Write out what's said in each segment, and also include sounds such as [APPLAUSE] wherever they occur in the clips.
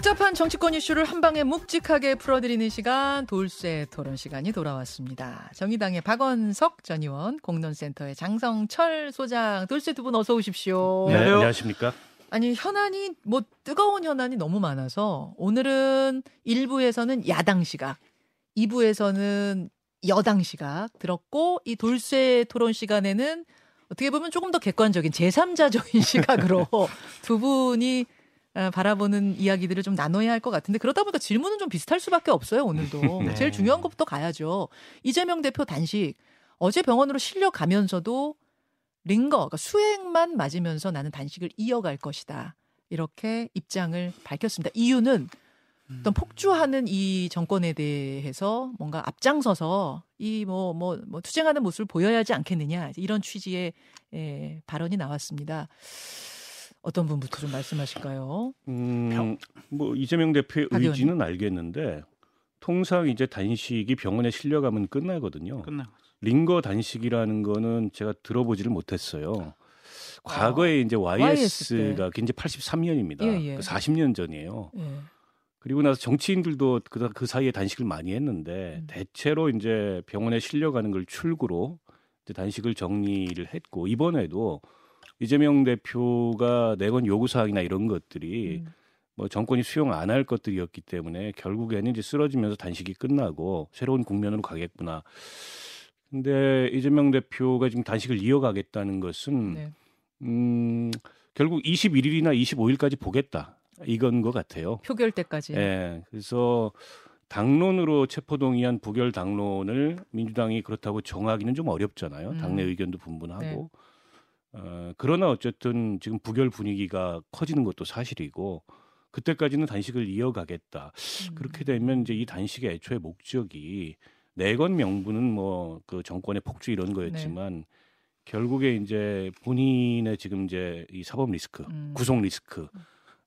복잡한 정치권 이슈를 한 방에 묵직하게 풀어드리는 시간 돌쇠 토론 시간이 돌아왔습니다. 정의당의 박원석 전 의원, 공론센터의 장성철 소장, 돌쇠 두 분 어서 오십시오. 네, 안녕하십니까? 아니 현안이 뭐 뜨거운 현안이 너무 많아서 오늘은 1부에서는 야당 시각, 2부에서는 여당 시각 들었고 이 돌쇠 토론 시간에는 어떻게 보면 조금 더 객관적인 제3자적인 [LAUGHS] 시각으로 두 분이 어, 바라보는 이야기들을 좀 나눠야 할 것 같은데 그러다 보니까 질문은 좀 비슷할 수밖에 없어요 오늘도. [LAUGHS] 네. 제일 중요한 것부터 가야죠. 이재명 대표 단식. 어제 병원으로 실려 가면서도 링거 그러니까 수액만 맞으면서 나는 단식을 이어갈 것이다. 이렇게 입장을 밝혔습니다. 이유는 어떤 폭주하는 이 정권에 대해서 뭔가 앞장서서 이 뭐 뭐 뭐 투쟁하는 모습을 보여야 하지 않겠느냐. 이런 취지의 예, 발언이 나왔습니다. 어떤 분부터 좀 말씀하실까요? 음, 뭐 이재명 대표의 박 의지는 알겠는데 통상 이제 단식이 병원에 실려가면 끝나거든요. 끝나. 링거 단식이라는 거는 제가 들어보지를 못했어요. 과거에 이제 YS YS가 이제 83년입니다. 예, 예. 40년 전이에요. 예. 그리고 나서 정치인들도 그, 그 사이에 단식을 많이 했는데 음. 대체로 이제 병원에 실려가는 걸 출구로 이제 단식을 정리를 했고 이번에도 이재명 대표가 내건 요구 사항이나 이런 것들이 음. 뭐 정권이 수용 안 할 것들이었기 때문에 결국에는 이제 쓰러지면서 단식이 끝나고 새로운 국면으로 가겠구나. 근데 이재명 대표가 지금 단식을 이어가겠다는 것은 네. 음 결국 21일이나 25일까지 보겠다. 이건 것 같아요. 표결 때까지. 예. 그래서 당론으로 체포동의안 부결 당론을 민주당이 그렇다고 정하기는 좀 어렵잖아요. 음. 당내 의견도 분분하고. 네. 어, 그러나 어쨌든 지금 부결 분위기가 커지는 것도 사실이고 그때까지는 단식을 이어가겠다. 음. 그렇게 되면 이제 이 단식의 애초의 목적이 내건 명분은 뭐 그 정권의 폭주 이런 거였지만 결국에 이제 본인의 지금 이제 이 사법 리스크, 음. 구속 리스크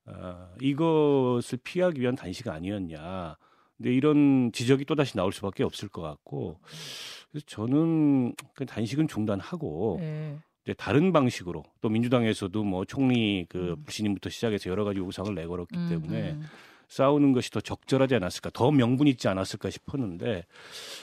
어, 이것을 피하기 위한 단식 아니었냐. 근데 이런 지적이 또 다시 나올 수밖에 없을 것 같고 그래서 저는 그 단식은 중단하고 예. 이제 다른 방식으로 또 민주당에서도 뭐 총리 그 음. 불신임부터 시작해서 여러 가지 요구사항을 내걸었기 음, 때문에 음. 싸우는 것이 더 적절하지 않았을까, 더 명분 있지 않았을까 싶었는데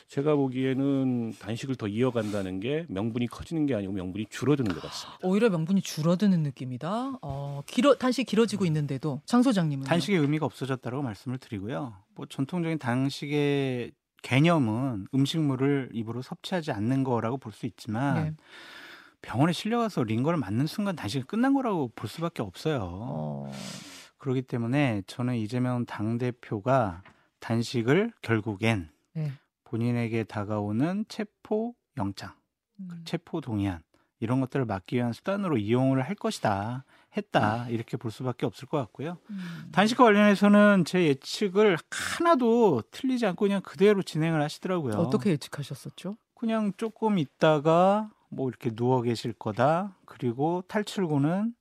제가 보기에는 단식을 더 이어간다는 게 명분이 커지는 게 아니고 명분이 줄어드는 것 같습니다. 오히려 명분이 줄어드는 느낌이다. 어, 길어 단식 길어지고 있는데도 장 소장님은 단식의 의미가 없어졌다고 말씀을 드리고요. 뭐 전통적인 단식의 개념은 음식물을 입으로 섭취하지 않는 거라고 볼 수 있지만 네. 병원에 실려가서 링거를 맞는 순간 단식이 끝난 거라고 볼 수밖에 없어요. 어, 그렇기 때문에 저는 이재명 당 대표가 단식을 결국엔 네. 본인에게 다가오는 체포 영장, 음. 체포 동의안 이런 것들을 막기 위한 수단으로 이용을 할 것이다. 했다 이렇게 볼 수밖에 없을 것 같고요. 음. 단식과 관련해서는 제 예측을 하나도 틀리지 않고 그냥 그대로 진행을 하시더라고요. 어떻게 예측하셨었죠? 그냥 조금 있다가 뭐 이렇게 누워 계실 거다. 그리고 탈출구는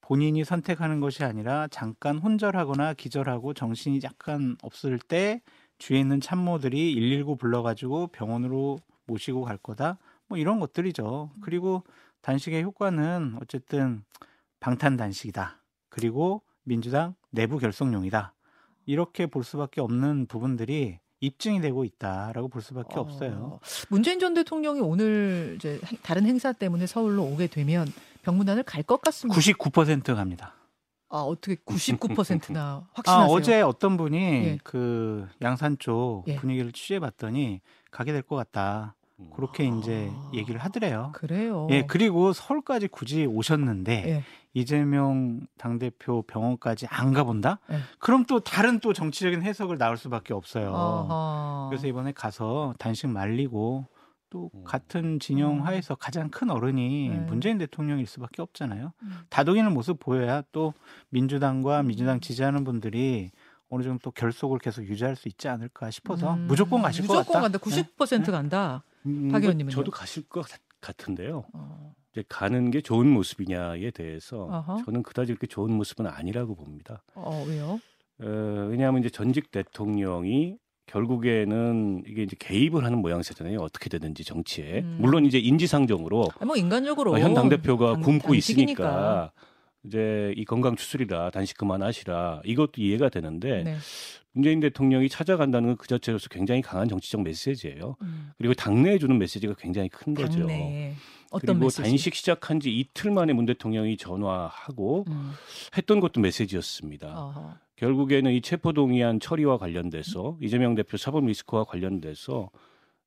본인이 선택하는 것이 아니라 잠깐 혼절하거나 기절하고 정신이 약간 없을 때 주위에 있는 참모들이 119 불러가지고 병원으로 모시고 갈 거다. 뭐 이런 것들이죠. 그리고 단식의 효과는 어쨌든 방탄 단식이다. 그리고 민주당 내부 결속용이다. 이렇게 볼 수밖에 없는 부분들이 입증이 되고 있다라고 볼 수밖에 어, 없어요. 문재인 전 대통령이 오늘 이제 행- 다른 행사 때문에 서울로 오게 되면 병문안을 갈 것 같습니다. 99% 갑니다. 아 어떻게 99%나 [LAUGHS] 아, 확신하세요? 어제 어떤 분이 예. 그 양산 쪽 예. 분위기를 취재해봤더니 가게 될 것 같다. 그렇게 이제 아. 얘기를 하더래요. 그래요. 예, 그리고 서울까지 굳이 오셨는데 예. 이재명 당대표 병원까지 안 가본다? 예. 그럼 또 다른 또 정치적인 해석을 나올 수밖에 없어요. 아하. 그래서 이번에 가서 단식 말리고 또 음. 같은 진영 음. 하에서 가장 큰 어른이 네. 문재인 대통령일 수밖에 없잖아요. 음. 다독이는 모습 보여야 또 민주당과 민주당 지지하는 분들이 어느 정도 또 결속을 계속 유지할 수 있지 않을까 싶어서 음, 무조건 가실 것 무조건 같다. 간다. 90% 네. 간다. 음, 박뭐 의원님은요? 저도 가실 것 같- 같은데요. 어. 이제 가는 게 좋은 모습이냐에 대해서 아하. 저는 그다지 그렇게 좋은 모습은 아니라고 봅니다. 어, 왜요? 어, 왜냐하면 이제 전직 대통령이 결국에는 이게 이제 개입을 하는 모양새잖아요. 어떻게 되든지 정치에. 음. 물론 이제 인지상정으로 아니, 뭐 인간적으로 어, 현 당 대표가 당- 굶고. 있으니까 이제 이 건강 추스리라 단식 그만하시라 이것도 이해가 되는데 네. 문재인 대통령이 찾아간다는 건 그 자체로서 굉장히 강한 정치적 메시지예요. 음. 그리고 당내에 주는 메시지가 굉장히 큰 거죠. 당내 어떤 그리고 메시지? 단식 시작한 지 이틀 만에 문 대통령이 전화하고 음. 했던 것도 메시지였습니다. 어허. 결국에는 이 체포동의안 처리와 관련돼서 이재명 대표 사법 리스크와 관련돼서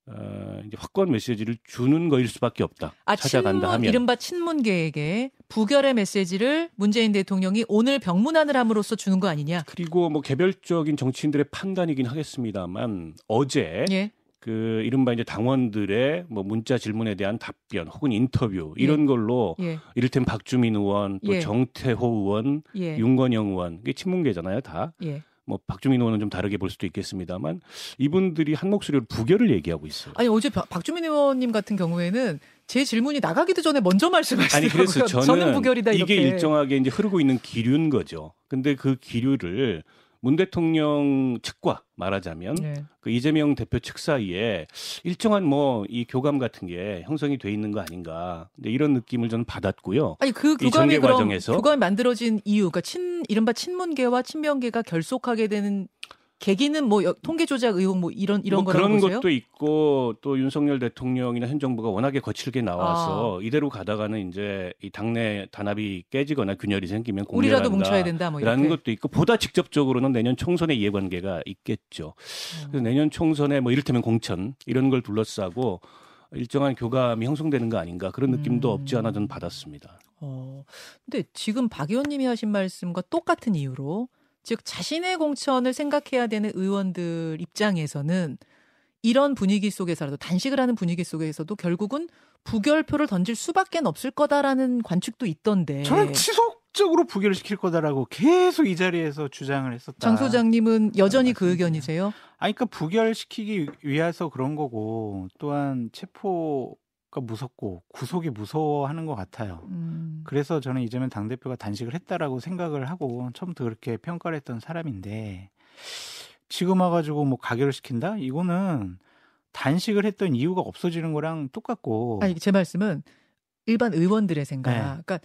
어, 이제 확고한 메시지를 주는 거일 수밖에 없다. 아, 찾아간다 친문, 하면 이른바 친문계에게 부결의 메시지를 문재인 대통령이 오늘 병문안을 함으로써 주는 거 아니냐? 그리고 뭐 개별적인 정치인들의 판단이긴 하겠습니다만 어제 예. 그 이른바 이제 당원들의 뭐 문자 질문에 대한 답변 혹은 인터뷰 이런 걸로 예. 이를테면 박주민 의원 또 예. 정태호 의원 예. 윤건영 의원 이게 친문계잖아요 다. 예. 뭐 박주민 의원은 좀 다르게 볼 수도 있겠습니다만 이분들이 한 목소리로 부결을 얘기하고 있어요. 아니 어제 박- 박주민 의원님 같은 경우에는 제 질문이 나가기도 전에 먼저 말씀하시더라고요. 아니 그래서 저는, 부결이다 이렇게. 이게 일정하게 이제 흐르고 있는 기류인 거죠. 근데 그 기류를 문 대통령 측과 말하자면 예. 그 이재명 대표 측 사이에 일정한 뭐 이 교감 같은 게 형성이 돼 있는 거 아닌가. 이런 느낌을 저는 받았고요. 아니 그이 교감이 그럼 과정에서? 교감이 만들어진 이유, 그러니까 친 이른바 친문계와 친명계가 결속하게 되는 계기는 뭐 여- 통계 조작 의혹 뭐 이런 이런 뭐 그런 보세요? 것도 있고 또 윤석열 대통령이나 현 정부가 워낙에 거칠게 나와서 아. 이대로 가다가는 이제 이 당내 단합이 깨지거나 균열이 생기면 우리라도. 뭉쳐야 된다 뭐 라는 이렇게. 것도 있고 보다 직접적으로는 내년 총선의 이해관계가 있겠죠. 어. 그래서 내년 총선에 뭐 이를테면 공천 이런 걸 둘러싸고 일정한 교감이 형성되는 거 아닌가 그런 느낌도 음. 없지 않아 저는 받았습니다. 어. 근데 지금 박 의원님이 하신 말씀과 똑같은 이유로 즉 자신의 공천을 생각해야 되는 의원들 입장에서는 이런 분위기 속에서라도 단식을 하는 분위기 속에서도 결국은 부결표를 던질 수밖에 없을 거다라는 관측도 있던데. 저는 지속적으로 부결을 시킬 거다라고 계속 이 자리에서 주장을 했었다. 장 소장님은 여전히 그. 의견이세요? 아니, 그러니까 부결시키기 위해서 그런 거고 또한 체포가 무섭고 구속이 무서워하는 것 같아요. 음. 그래서 저는 이재명 당대표가 단식을 했다라고 생각을 하고 처음부터 그렇게 평가를 했던 사람인데 지금 와가지고 뭐 가결을 시킨다? 이거는 단식을 했던 이유가 없어지는 거랑 똑같고 아니 제 말씀은 일반 의원들의 생각. 네. 그러니까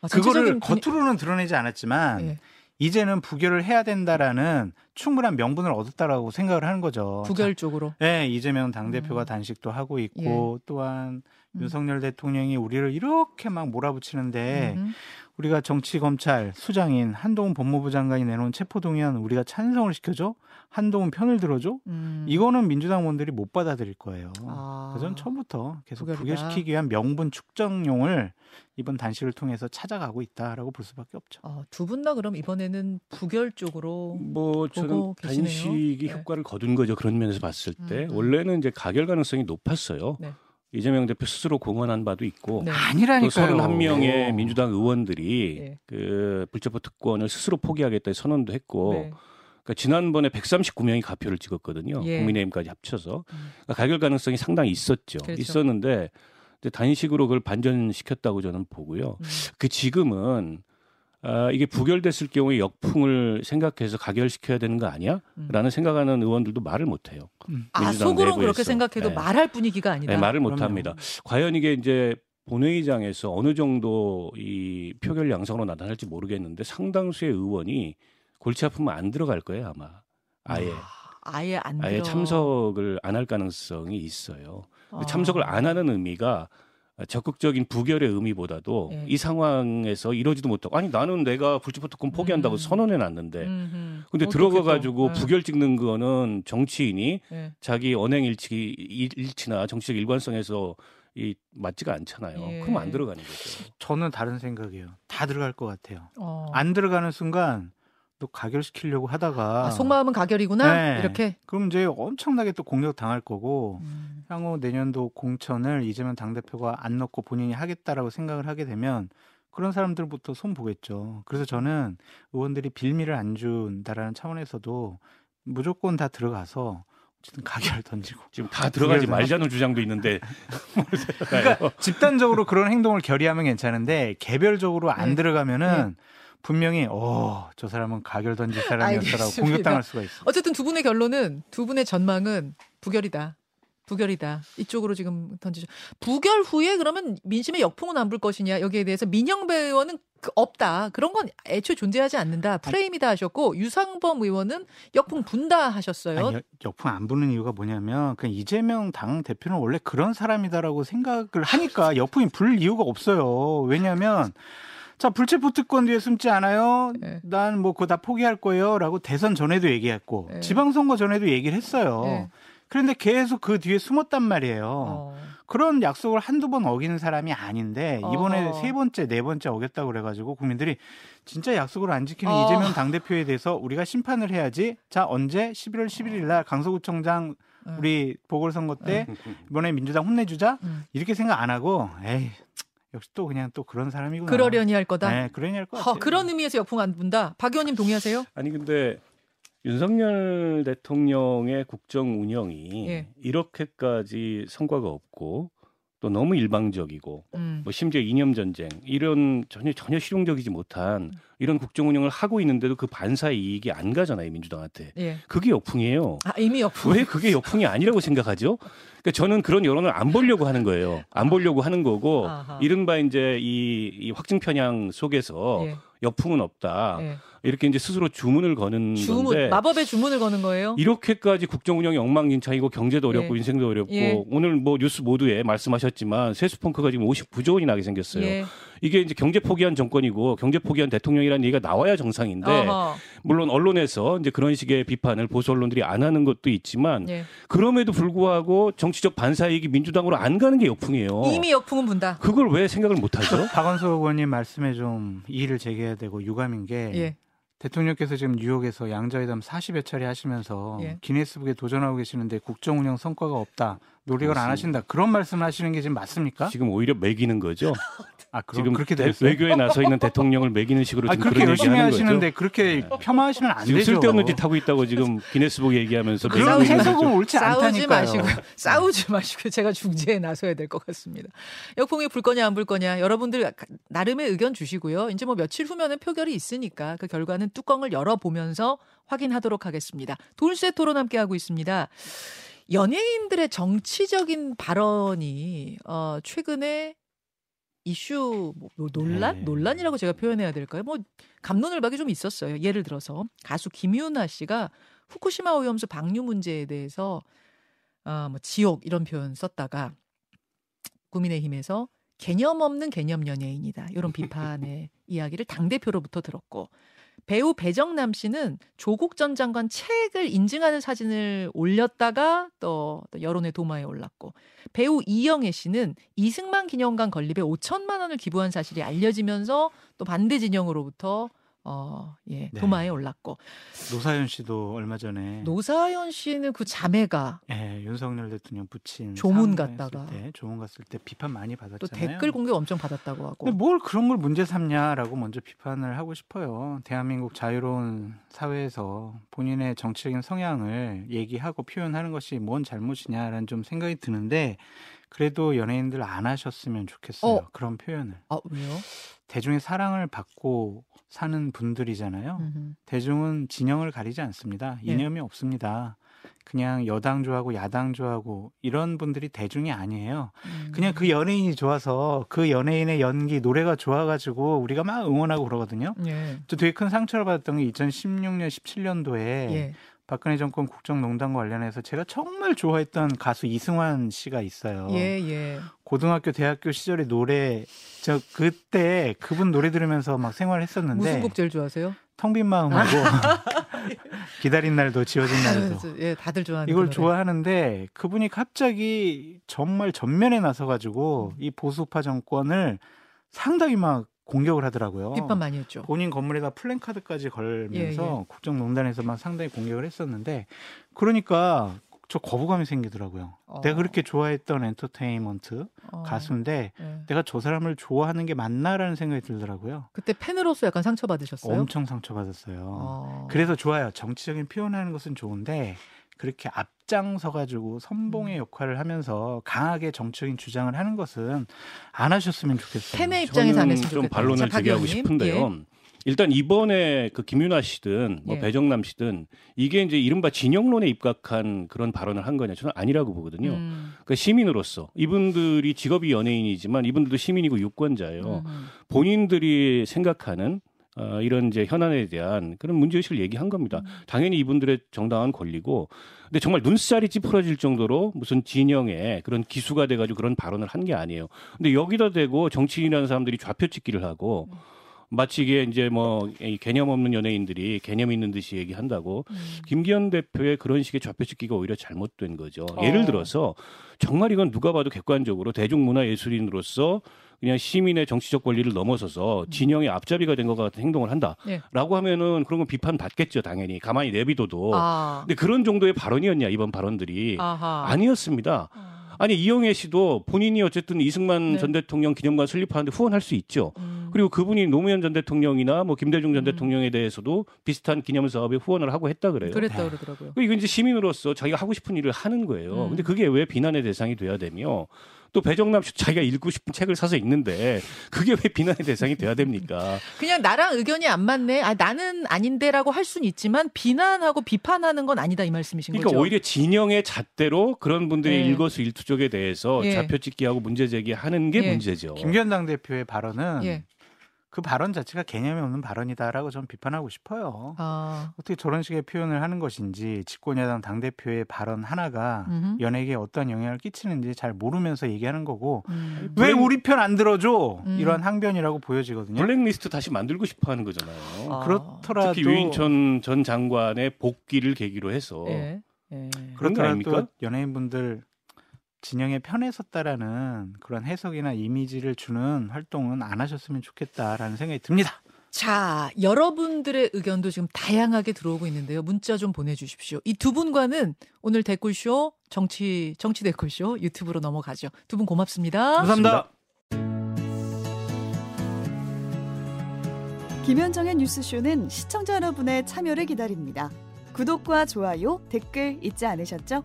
아, 그거를 분위- 겉으로는 드러내지 않았지만 예, 이제는 부결을 해야 된다라는 충분한 명분을 얻었다라고 생각을 하는 거죠. 부결 쪽으로. 네, 이재명 당 대표가 음. 단식도 하고 있고 또한 음. 윤석열 대통령이 우리를 이렇게 막 몰아붙이는데 음. 우리가 정치 검찰 수장인 한동훈 법무부 장관이 내놓은 체포 동의안 우리가 찬성을 시켜줘 한동훈 편을 들어줘 음. 이거는 민주당 의원들이 못 받아들일 거예요. 아. 그래서 전 처음부터 계속. 부결시키기 위한 명분 축정용을 이번 단식을 통해서 찾아가고 있다라고 볼 수밖에 없죠. 어, 두분 다 그럼 이번에는 부결 쪽으로 뭐 저는 계시네요. 단식이 네. 효과를 거둔 거죠. 그런 면에서 봤을 때 음, 음. 원래는 이제 가결 가능성이 높았어요. 네. 이재명 대표 스스로 공언한 바도 있고 네. 또 아니라니까요. 31명의 민주당 의원들이 예. 그 불체포 특권을 스스로 포기하겠다 선언도 했고 네. 그러니까 지난번에 139명이 가표를 찍었거든요. 예. 국민의힘까지 합쳐서 음. 그러니까 가결 가능성이 상당히 있었죠. 그렇죠. 있었는데 단식으로 그걸 반전시켰다고 저는 보고요. 음. 그 지금은 아, 이게 부결됐을 경우에 역풍을 생각해서 가결시켜야 되는 거 아니야? 음. 라는 생각하는 의원들도 말을 못 해요. 음. 아 민주당 속으로 그렇게. 생각해도 네. 말할 분위기가 아니다. 네, 말을 못 그럼요. 합니다. 과연 이게 이제 본회의장에서 어느 정도 이 표결 양상으로 나타날지 모르겠는데 상당수의 의원이 골치 아프면 안 들어갈 거예요, 아마. 아예. 아, 아예 안 아예 들어. 참석을 안 할 가능성이 있어요. 아. 참석을 안 하는 의미가 적극적인 부결의 의미보다도 예. 이 상황에서 이러지도 못하고 아니 나는 내가 특권 포기한다고 음. 선언해 놨는데. 근데 어, 들어가. 가지고 네. 부결 찍는 거는 정치인이 예. 자기 언행 일치 일치나 정치적 일관성에서 이 맞지가 않잖아요. 예. 그럼 안 들어가는 거죠. 저는 다른 생각이에요. 다 들어갈 것 같아요. 어. 안 들어가는 순간 또 가결시키려고 하다가 아, 속마음은 가결이구나 네. 이렇게. 그럼 이제 엄청나게 또 공격 당할 거고 음. 향후 내년도 공천을 이재명 당 대표가 안 넣고 본인이 하겠다라고 생각을 하게 되면 그런 사람들부터 손 보겠죠. 그래서 저는 의원들이 빌미를 안 준다라는 차원에서도 무조건 다 들어가서 어쨌든 가결 [LAUGHS] 던지고 지금 다 들어가지 말자는 주장도 있는데? [LAUGHS] 그러니까 [LAUGHS] 집단적으로 그런 행동을 결의하면 괜찮은데 개별적으로 안 네. 들어가면은 분명히 어저 사람은 가결 던질 사람이었다라고 알겠습니다. 공격당할 수가 있어. 어쨌든 두 분의 결론은 두 분의 전망은 부결이다. 부결이다. 이쪽으로 지금 던지죠. 부결 후에 그러면 민심의 역풍은 안 불 것이냐 여기에 대해서 민영배 의원은 그 없다. 그런 건 애초에 존재하지 않는다. 프레임이다 하셨고 유상범 의원은 역풍 분다 하셨어요. 아니, 여- 역풍 안 부는 이유가 뭐냐면 그냥 이재명 당 대표는 원래 그런 사람이다라고 생각을 하니까 [LAUGHS] 역풍이 불 이유가 없어요. 왜냐하면 자 불체포 특권 뒤에 숨지 않아요. 네. 난뭐 그거 다 포기할 거예요라고 대선 전에도 얘기했고 네. 지방선거 전에도 얘기를 했어요. 네. 그런데 계속 그 뒤에 숨었단 말이에요. 어. 그런 약속을 한두 번 어기는 사람이 아닌데 이번에 어허. 세 번째, 네 번째 어겼다고 그래가지고 국민들이 진짜 약속을 안 지키는 어. 이재명 당대표에 대해서 우리가 심판을 해야지. 자 언제 11월 11일 날 강서구청장 음. 우리 보궐선거 때 이번에 민주당 혼내주자 음. 이렇게 생각 안 하고 에이 역시 또 그냥 또 그런 사람이구나. 그러려니 할 거다. 네, 그러니 할 같아요. 그런 의미에서 역풍 안 분다. 박 의원님 동의하세요? 아니 근데 윤석열 대통령의 국정 운영이 예. 이렇게까지 성과가 없고 또 너무 일방적이고 음. 뭐 심지어 이념 전쟁 이런 전혀 전혀 실용적이지 못한 이런 국정 운영을 하고 있는데도 그 반사의 이익이 안 가잖아요 민주당한테 예. 그게 역풍이에요. 아, 이미 역풍. 왜 그게 역풍이 아니라고 생각하죠? 그러니까 저는 그런 여론을 안 보려고 하는 거예요. 안 보려고 하는 거고 아하. 이른바 이제 이, 이 확증 편향 속에서 예. 역풍은 없다 예. 이렇게 이제 스스로 주문을 거는 주문 건데 마법의 주문을 거는 거예요. 이렇게까지 국정 운영이 엉망진창이고 경제도 어렵고 예. 인생도 어렵고 예. 오늘 뭐 뉴스 모두에 말씀하셨지만 세수펑크가 지금 59조 원이 나게 생겼어요. 예. 이게 이제 경제 포기한 정권이고 경제 포기한 대통령이라는 얘기가 나와야 정상인데 어허. 물론 언론에서 이제 그런 식의 비판을 보수 언론들이 안 하는 것도 있지만 예. 그럼에도 불구하고 정치적 반사이익이 민주당으로 안 가는 게 역풍이에요. 이미 역풍은 분다. 그걸 왜 생각을 못 하죠? 박원석 의원님 말씀에 좀 이의를 제기해야 되고 유감인 게 예. 대통령께서 지금 뉴욕에서 양자회담 40여 차례 하시면서 예. 기네스북에 도전하고 계시는데 국정 운영 성과가 없다. 노력을 안 그렇습니다. 하신다. 그런 말씀을 하시는 게 지금 맞습니까? 지금 오히려 매기는 거죠. [LAUGHS] 아, 그럼 지금 그렇게 대- 됐어요. 외교에 나서 있는 대통령을 매기는 식으로 아, 지금 그렇게 그런 열심히 하시는데 거죠. 그렇게 폄하하시면 안 지금 되죠. 쓸데없는 짓 하고 있다고 지금 기네스북 얘기하면서 그런 싸우지 해석은. 옳지 싸우지 않다니까요. 마시고 싸우지 마시고 제가 중재에 나서야 될 것 같습니다. 역풍이 불 거냐 안 불 거냐 여러분들 나름의 의견 주시고요. 이제 뭐 며칠 후면은 표결이 있으니까 그 결과는 뚜껑을 열어 보면서 확인하도록 하겠습니다. 돌쇠 토론 함께 하고 있습니다. 연예인들의 정치적인 발언이 어 최근에 이슈 뭐 논란 네. 논란이라고 제가 표현해야 될까요? 뭐 감론을박이 좀 있었어요. 예를 들어서 가수 김유나 씨가 후쿠시마 오염수 방류 문제에 대해서 어 뭐 지옥 이런 표현 썼다가 국민의힘에서 개념 없는 개념 연예인이다 이런 비판의 [LAUGHS] 이야기를 당 대표로부터 들었고 배우 배정남 씨는 조국 전 장관 책을 인증하는 사진을 올렸다가 또, 또 여론의 도마에 올랐고 배우 이영애 씨는 이승만 기념관 건립에 5천만 원을 기부한 사실이 알려지면서 또 반대 진영으로부터 어, 예, 네. 도마에 올랐고 노사연 씨도 얼마 전에 노사연 씨는 그 자매가 예, 윤석열 대통령 부친 조문 갔다가. 때, 조문 갔을 때 비판 많이 받았잖아요. 또 댓글 공격 엄청 받았다고 하고 근데 뭘 그런 걸 문제 삼냐라고 먼저 비판을 하고 싶어요. 대한민국 자유로운 사회에서 본인의 정치적인 성향을 얘기하고 표현하는 것이 뭔 잘못이냐라는 좀 생각이 드는데 그래도 연예인들 안 하셨으면 좋겠어요. 어. 그런 표현을. 아 왜요? 대중의 사랑을 받고 사는 분들이잖아요. 음흠. 대중은 진영을 가리지 않습니다. 네. 이념이 없습니다. 그냥 여당 좋아하고 야당 좋아하고 이런 분들이 대중이 아니에요. 음. 그냥 그 연예인이 좋아서 그 연예인의 연기 노래가 좋아가지고 우리가 막 응원하고 그러거든요. 예. 저 되게 큰 상처를 받았던 게 2016년 17년도에 예. 박근혜 정권 국정농단과 관련해서 제가 정말 좋아했던 가수 이승환 씨가 있어요. 예, 예. 고등학교 대학교 시절의 노래 저 그때 그분 노래 들으면서 막 생활했었는데 무슨 곡 제일 좋아하세요? 텅빈 마음하고 [LAUGHS] 기다린 날도 지워진 날도 예, 다들 좋아하는 이걸 그 노래. 좋아하는데 그분이 갑자기 정말 전면에 나서 가지고 이 보수파 정권을 상당히 막 공격을 하더라고요. 비판 많이 했죠. 본인 건물에다 플랜카드까지 걸면서 예, 예. 국정농단에서 막 상당히 공격을 했었는데 그러니까 저 거부감이 생기더라고요. 어. 내가 그렇게 좋아했던 엔터테인먼트 어, 가수인데 예. 내가 저 사람을 좋아하는 게 맞나라는 생각이 들더라고요. 그때 팬으로서 약간 상처 받으셨어요? 엄청 상처받았어요. 어. 그래서 좋아요. 정치적인 표현하는 것은 좋은데 그렇게 앞장서 가지고 음. 선봉의 역할을 하면서 강하게 정치적인 주장을 하는 것은 안 하셨으면 좋겠어요. 팬의 입장에서 안 저는 했으면 좀 좋겠다. 반론을 제기하고. 싶은데요. 일단 이번에 그 김윤아 씨든 뭐 예. 배정남 씨든 이게 이제 이른바 진영론에 입각한 그런 발언을 한 거냐 저는 아니라고 보거든요. 음. 그러니까 시민으로서 이분들이 직업이 연예인이지만 이분들도 시민이고 유권자예요. 음. 본인들이 생각하는 어, 이런 이제 현안에 대한 그런 문제의식을 얘기한 겁니다. 음. 당연히 이분들의 정당한 권리고, 근데 정말 눈살이 찌푸러질 정도로 무슨 진영의 그런 기수가 돼가지고 그런 발언을 한 게 아니에요. 근데 여기다 대고 정치인이라는 사람들이 좌표 찍기를 하고, 음. 마치 이게 이제 뭐이 개념 없는 연예인들이 개념 있는 듯이 얘기한다고 음. 김기현 대표의 그런 식의 좌표 찍기가 오히려 잘못된 거죠. 어. 예를 들어서 정말 이건 누가 봐도 객관적으로 대중문화예술인으로서 그냥 시민의 정치적 권리를 넘어서서 진영의 앞잡이가 된 것 같은 행동을 예. 한다라고 하면은 그런 건 비판 받겠죠 당연히 가만히 내비둬도. 아. 근데 그런 정도의 발언이었냐 이번 발언들이 아하. 아니었습니다. 아. 아니 이영애 씨도 본인이 어쨌든 이승만 네. 전 대통령 기념관 설립하는데 후원할 수 있죠. 음. 그리고 그분이 노무현 전 대통령이나 뭐 김대중 전 음. 대통령에 대해서도 비슷한 기념 사업에 후원을 하고 했다 그래요. 그랬다 그러더라고요. 이건 이제 시민으로서 자기가 하고 싶은 일을 하는 거예요. 음. 근데 그게 왜 비난의 대상이 돼야 되며 또 배정남 씨 자기가 읽고 싶은 책을 사서 읽는데 그게 왜 비난의 대상이 돼야 됩니까? [LAUGHS] 그냥 나랑 의견이 안 맞네. 아 나는 아닌데라고 할 수는 있지만 비난하고 비판하는 건 아니다 이 말씀이신 그러니까 거죠. 오히려 진영의 잣대로 그런 분들의 네. 일거수일투족에 대해서 예. 좌표찍기하고 문제 제기하는 게 예. 문제죠. 김기현 당대표의 발언은 예. 그 발언 자체가 개념이 없는 발언이다라고 저는 비판하고 싶어요. 아. 어떻게 저런 식의 표현을 하는 것인지 집권여당 당대표의 발언 하나가 음흠. 연예계에 어떤 영향을 끼치는지 잘 모르면서 얘기하는 거고 음. 왜 블랙- 우리 편 안 들어줘 음. 이런 항변이라고 보여지거든요. 블랙리스트 다시 만들고 싶어 하는 거잖아요. 아. 그렇더라도 특히 유인천 전 장관의 복귀를 계기로 해서 예. 예. 그런 거 그렇더라도 아닙니까? 연예인분들 진영의 편에 섰다라는 그런 해석이나 이미지를 주는 활동은 안 하셨으면 좋겠다라는 생각이 듭니다. 자, 여러분들의 의견도 지금 다양하게 들어오고 있는데요. 문자 좀 보내주십시오. 이 두 분과는 오늘 댓글쇼 정치 정치 댓글쇼 유튜브로 넘어가죠. 두 분 고맙습니다. 감사합니다. 김현정의 뉴스쇼는 시청자 여러분의 참여를 기다립니다. 구독과 좋아요, 댓글 잊지 않으셨죠?